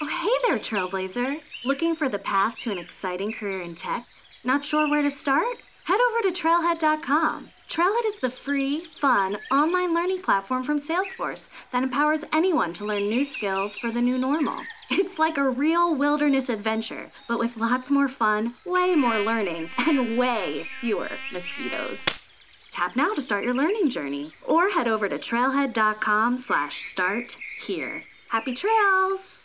Oh, hey there, Trailblazer. Looking for the path to an exciting career in tech? Not sure where to start? Head over to trailhead.com. Trailhead is the free, fun, online learning platform from Salesforce that empowers anyone to learn new skills for the new normal. It's like a real wilderness adventure, but with lots more fun, way more learning, and way fewer mosquitoes. Tap now to start your learning journey, or head over to trailhead.com slash start here. Happy trails!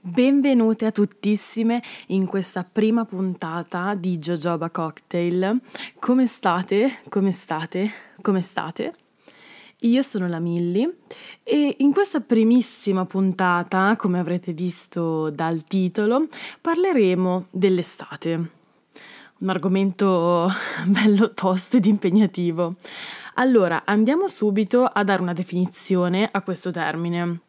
Benvenute a tuttissime in questa prima puntata di Jojoba Cocktail. Come state? Come state? Come state? Io sono la Milly e in questa primissima puntata, come avrete visto dal titolo, parleremo dell'estate. Un argomento bello tosto ed impegnativo. Allora, andiamo subito a dare una definizione a questo termine.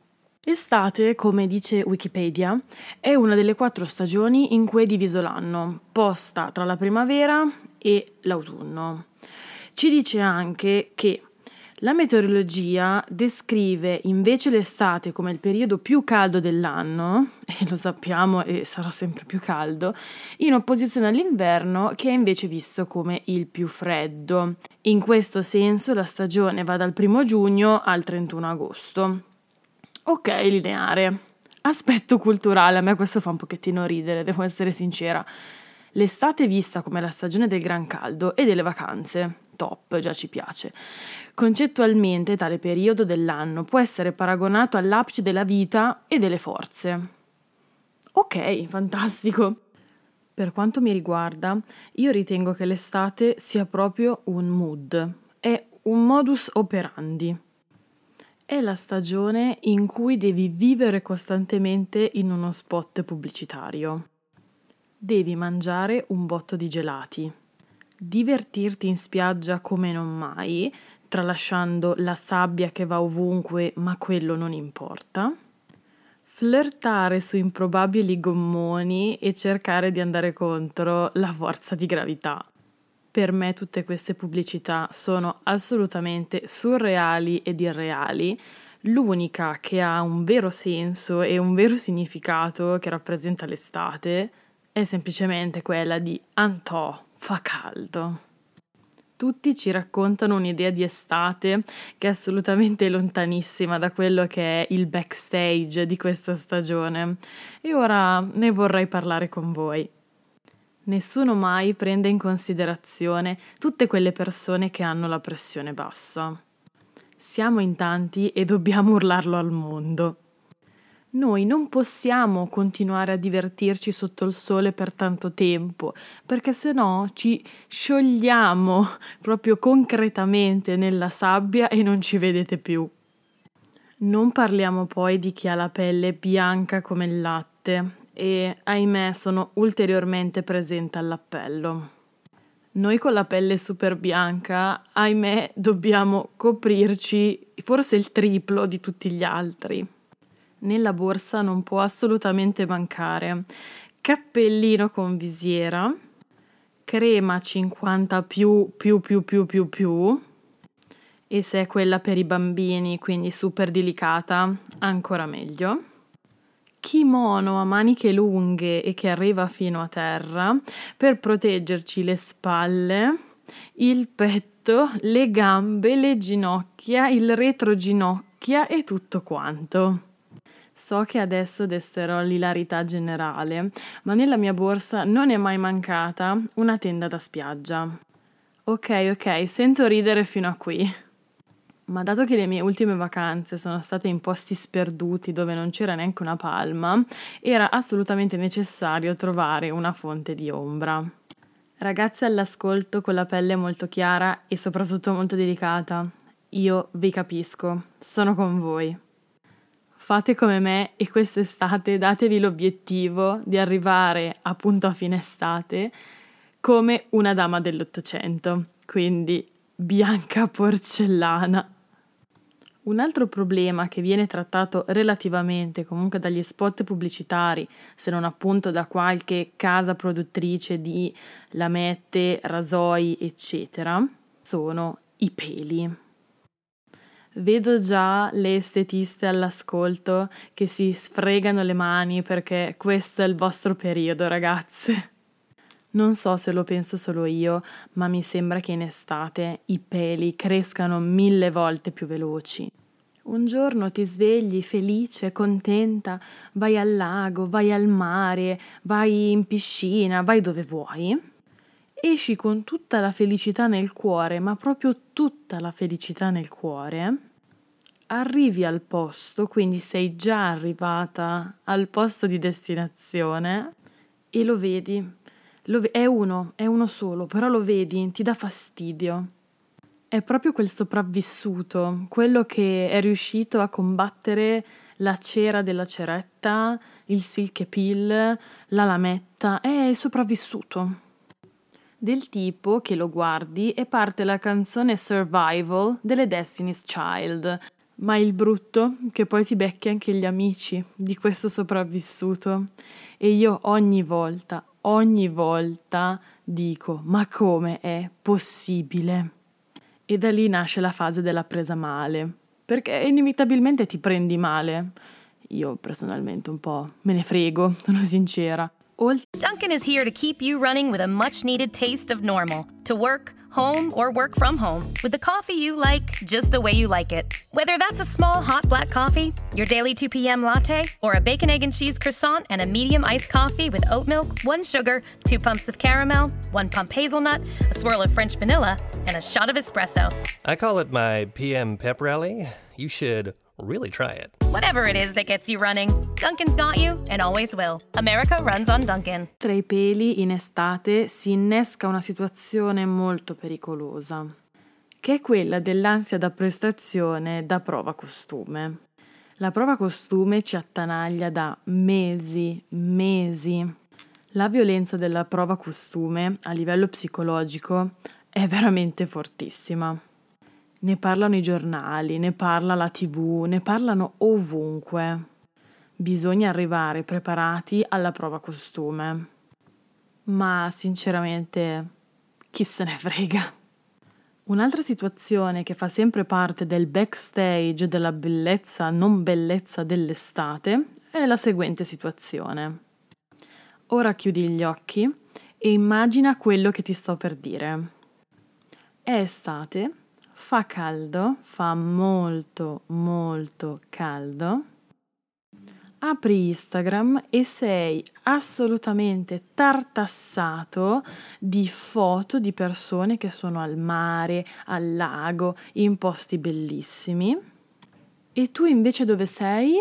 Estate, come dice Wikipedia, è una delle quattro stagioni in cui è diviso l'anno, posta tra la primavera e l'autunno. Ci dice anche che la meteorologia descrive invece l'estate come il periodo più caldo dell'anno, e lo sappiamo e sarà sempre più caldo, in opposizione all'inverno che è invece visto come il più freddo. In questo senso la stagione va dal 1 giugno al 31 agosto. Ok, lineare. Aspetto culturale, a me questo fa un pochettino ridere, devo essere sincera. L'estate è vista come la stagione del gran caldo e delle vacanze. Top, già ci piace. Concettualmente tale periodo dell'anno può essere paragonato all'apice della vita e delle forze. Ok, fantastico. Per quanto mi riguarda, io ritengo che l'estate sia proprio un mood, è un modus operandi. È la stagione in cui devi vivere costantemente in uno spot pubblicitario. Devi mangiare un botto di gelati, divertirti in spiaggia come non mai, tralasciando la sabbia che va ovunque, ma quello non importa. Flirtare su improbabili gommoni e cercare di andare contro la forza di gravità. Per me tutte queste pubblicità sono assolutamente surreali ed irreali. L'unica che ha un vero senso e un vero significato che rappresenta l'estate è semplicemente quella di Antò, fa caldo. Tutti ci raccontano un'idea di estate che è assolutamente lontanissima da quello che è il backstage di questa stagione e ora ne vorrei parlare con voi. Nessuno mai prende in considerazione tutte quelle persone che hanno la pressione bassa. Siamo in tanti e dobbiamo urlarlo al mondo. Noi non possiamo continuare a divertirci sotto il sole per tanto tempo, perché se no ci sciogliamo proprio concretamente nella sabbia e non ci vedete più. Non parliamo poi di chi ha la pelle bianca come il latte, e ahimè sono ulteriormente presente all'appello. Noi con la pelle super bianca, ahimè, dobbiamo coprirci forse il triplo di tutti gli altri. Nella borsa non può assolutamente mancare cappellino con visiera, crema 50 più più più più più più e se è quella per i bambini, quindi super delicata, ancora meglio kimono a maniche lunghe e che arriva fino a terra per proteggerci le spalle, il petto, le gambe, le ginocchia, il retroginocchia e tutto quanto. So che adesso desterò l'ilarità generale, ma nella mia borsa non è mai mancata una tenda da spiaggia. Ok, ok, sento ridere fino a qui. Ma dato che le mie ultime vacanze sono state in posti sperduti dove non c'era neanche una palma, era assolutamente necessario trovare una fonte di ombra. Ragazze all'ascolto con la pelle molto chiara e soprattutto molto delicata, io vi capisco, sono con voi. fate come me e quest'estate datevi l'obiettivo di arrivare appunto a fine estate come una dama dell'Ottocento, quindi bianca porcellana. Un altro problema che viene trattato relativamente comunque dagli spot pubblicitari, se non appunto da qualche casa produttrice di lamette, rasoi, eccetera, sono i peli. Vedo già le estetiste all'ascolto che si sfregano le mani perché questo è il vostro periodo, ragazze. Non so se lo penso solo io, ma mi sembra che in estate i peli crescano mille volte più veloci. Un giorno ti svegli felice, contenta, vai al lago, vai al mare, vai in piscina, vai dove vuoi. Esci con tutta la felicità nel cuore, ma proprio tutta la felicità nel cuore. Arrivi al posto, quindi sei già arrivata al posto di destinazione e lo vedi lo, è uno, è uno solo, però lo vedi, ti dà fastidio. È proprio quel sopravvissuto, quello che è riuscito a combattere la cera della ceretta, il silke pill, la lametta, è il sopravvissuto. Del tipo che lo guardi e parte la canzone Survival delle Destiny's Child, ma il brutto che poi ti becchi anche gli amici di questo sopravvissuto. E io ogni volta, ogni volta dico ma come è possibile? E da lì nasce la fase della presa male, perché inevitabilmente ti prendi male. Io personalmente un po' me ne frego, sono sincera. Duncan is here to keep you running with a much needed taste of normal. To work home, or work from home with the coffee you like just the way you like it. Whether that's a small hot black coffee, your daily 2 p.m. latte, or a bacon, egg, and cheese croissant and a medium iced coffee with oat milk, one sugar, two pumps of caramel, one pump hazelnut, a swirl of French vanilla, and a shot of espresso. I call it my PM pep rally. You should really try it. Whatever it is that gets you running, Duncan's got you and always will. America runs on Duncan. Tra i peli in estate si innesca una situazione molto pericolosa, che è quella dell'ansia da prestazione da prova costume. La prova costume ci attanaglia da mesi, mesi. La violenza della prova costume a livello psicologico è veramente fortissima. Ne parlano i giornali, ne parla la tv, ne parlano ovunque. Bisogna arrivare preparati alla prova costume. Ma sinceramente, chi se ne frega? Un'altra situazione che fa sempre parte del backstage della bellezza non bellezza dell'estate è la seguente situazione. Ora chiudi gli occhi e immagina quello che ti sto per dire. È estate fa caldo, fa molto molto caldo, apri Instagram e sei assolutamente tartassato di foto di persone che sono al mare, al lago, in posti bellissimi. E tu invece dove sei?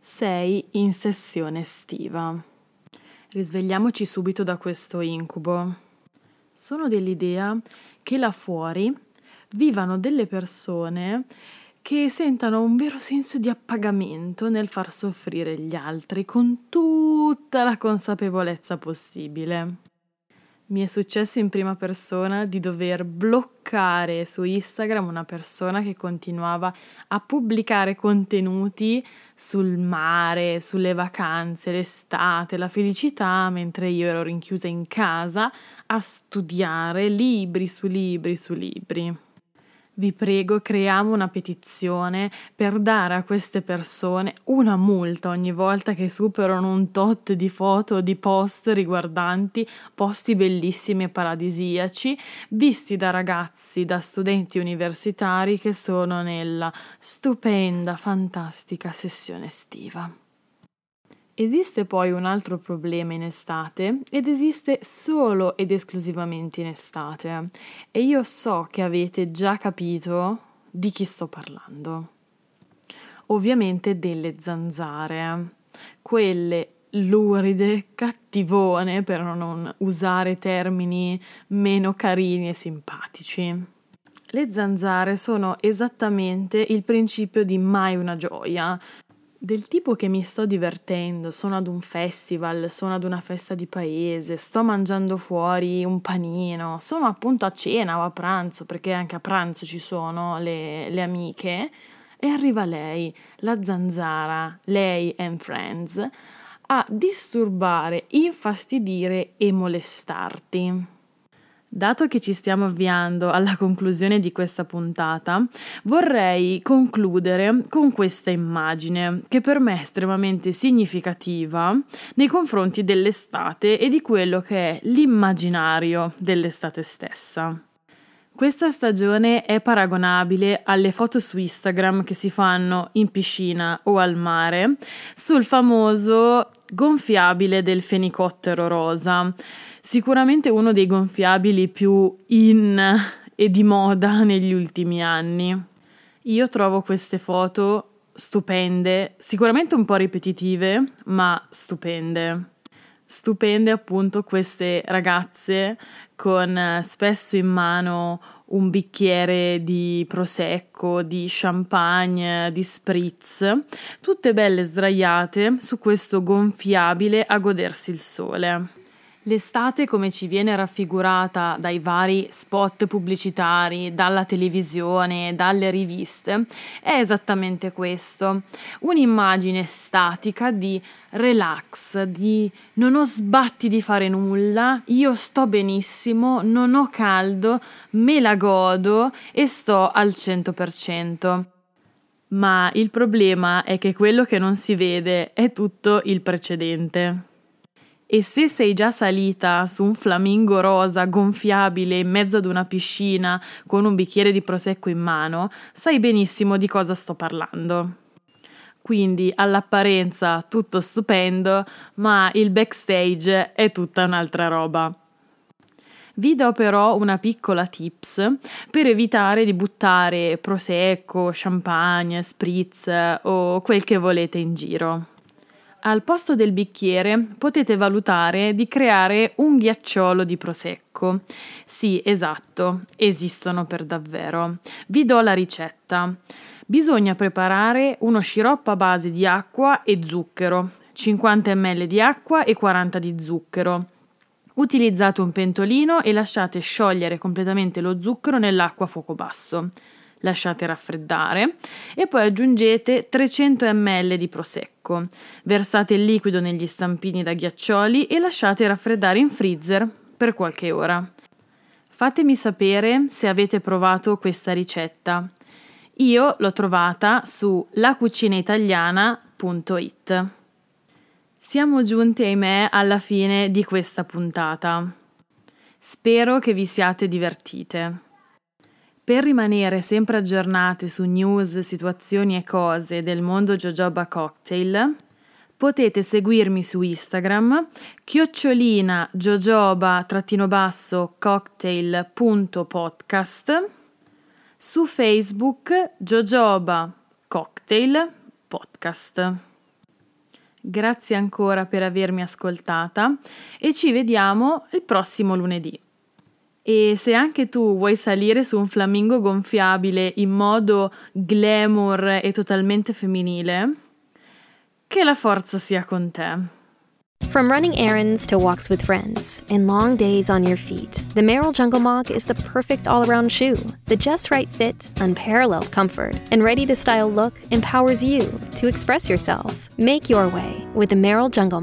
Sei in sessione estiva. Risvegliamoci subito da questo incubo. Sono dell'idea che là fuori vivano delle persone che sentano un vero senso di appagamento nel far soffrire gli altri con tutta la consapevolezza possibile. Mi è successo in prima persona di dover bloccare su Instagram una persona che continuava a pubblicare contenuti sul mare, sulle vacanze, l'estate, la felicità, mentre io ero rinchiusa in casa a studiare libri su libri su libri. Vi prego, creiamo una petizione per dare a queste persone una multa ogni volta che superano un tot di foto di post riguardanti posti bellissimi e paradisiaci, visti da ragazzi, da studenti universitari che sono nella stupenda, fantastica sessione estiva. Esiste poi un altro problema in estate ed esiste solo ed esclusivamente in estate e io so che avete già capito di chi sto parlando. Ovviamente delle zanzare, quelle luride, cattivone per non usare termini meno carini e simpatici. Le zanzare sono esattamente il principio di mai una gioia, del tipo che mi sto divertendo, sono ad un festival, sono ad una festa di paese, sto mangiando fuori un panino, sono appunto a cena o a pranzo, perché anche a pranzo ci sono le, le amiche, e arriva lei, la zanzara, lei and friends, a disturbare, infastidire e molestarti. Dato che ci stiamo avviando alla conclusione di questa puntata, vorrei concludere con questa immagine che per me è estremamente significativa nei confronti dell'estate e di quello che è l'immaginario dell'estate stessa. Questa stagione è paragonabile alle foto su Instagram che si fanno in piscina o al mare sul famoso gonfiabile del fenicottero rosa Sicuramente uno dei gonfiabili più in e di moda negli ultimi anni. Io trovo queste foto stupende, sicuramente un po' ripetitive, ma stupende. Stupende appunto queste ragazze con eh, spesso in mano un bicchiere di prosecco, di champagne, di spritz, tutte belle sdraiate su questo gonfiabile a godersi il sole. L'estate, come ci viene raffigurata dai vari spot pubblicitari, dalla televisione, dalle riviste, è esattamente questo. Un'immagine statica di relax, di non ho sbatti di fare nulla, io sto benissimo, non ho caldo, me la godo e sto al 100%. Ma il problema è che quello che non si vede è tutto il precedente. E se sei già salita su un flamingo rosa gonfiabile in mezzo ad una piscina con un bicchiere di prosecco in mano, sai benissimo di cosa sto parlando. Quindi all'apparenza tutto stupendo, ma il backstage è tutta un'altra roba. Vi do però una piccola tips per evitare di buttare prosecco, champagne, spritz o quel che volete in giro. Al posto del bicchiere potete valutare di creare un ghiacciolo di prosecco. Sì, esatto, esistono per davvero. Vi do la ricetta. Bisogna preparare uno sciroppo a base di acqua e zucchero, 50 ml di acqua e 40 di zucchero. Utilizzate un pentolino e lasciate sciogliere completamente lo zucchero nell'acqua a fuoco basso lasciate raffreddare e poi aggiungete 300 ml di prosecco. Versate il liquido negli stampini da ghiaccioli e lasciate raffreddare in freezer per qualche ora. Fatemi sapere se avete provato questa ricetta. Io l'ho trovata su lacucinaitaliana.it. Siamo giunti, ahimè, alla fine di questa puntata. Spero che vi siate divertite. Per rimanere sempre aggiornate su news, situazioni e cose del mondo Jojoba Cocktail, potete seguirmi su Instagram, chiocciolina jojoba-basso cocktail.podcast, su Facebook Jojoba Cocktail Podcast. Grazie ancora per avermi ascoltata e ci vediamo il prossimo lunedì. E se anche tu vuoi salire su un flamingo gonfiabile in modo glamour e totalmente femminile, che la forza sia con te. From running errands to walks with friends and long days on your feet, the Merrill Jungle Mock is the perfect all around shoe. The just right fit, unparalleled comfort, and ready to style look empowers you to express yourself. Make your way with the Merrill Jungle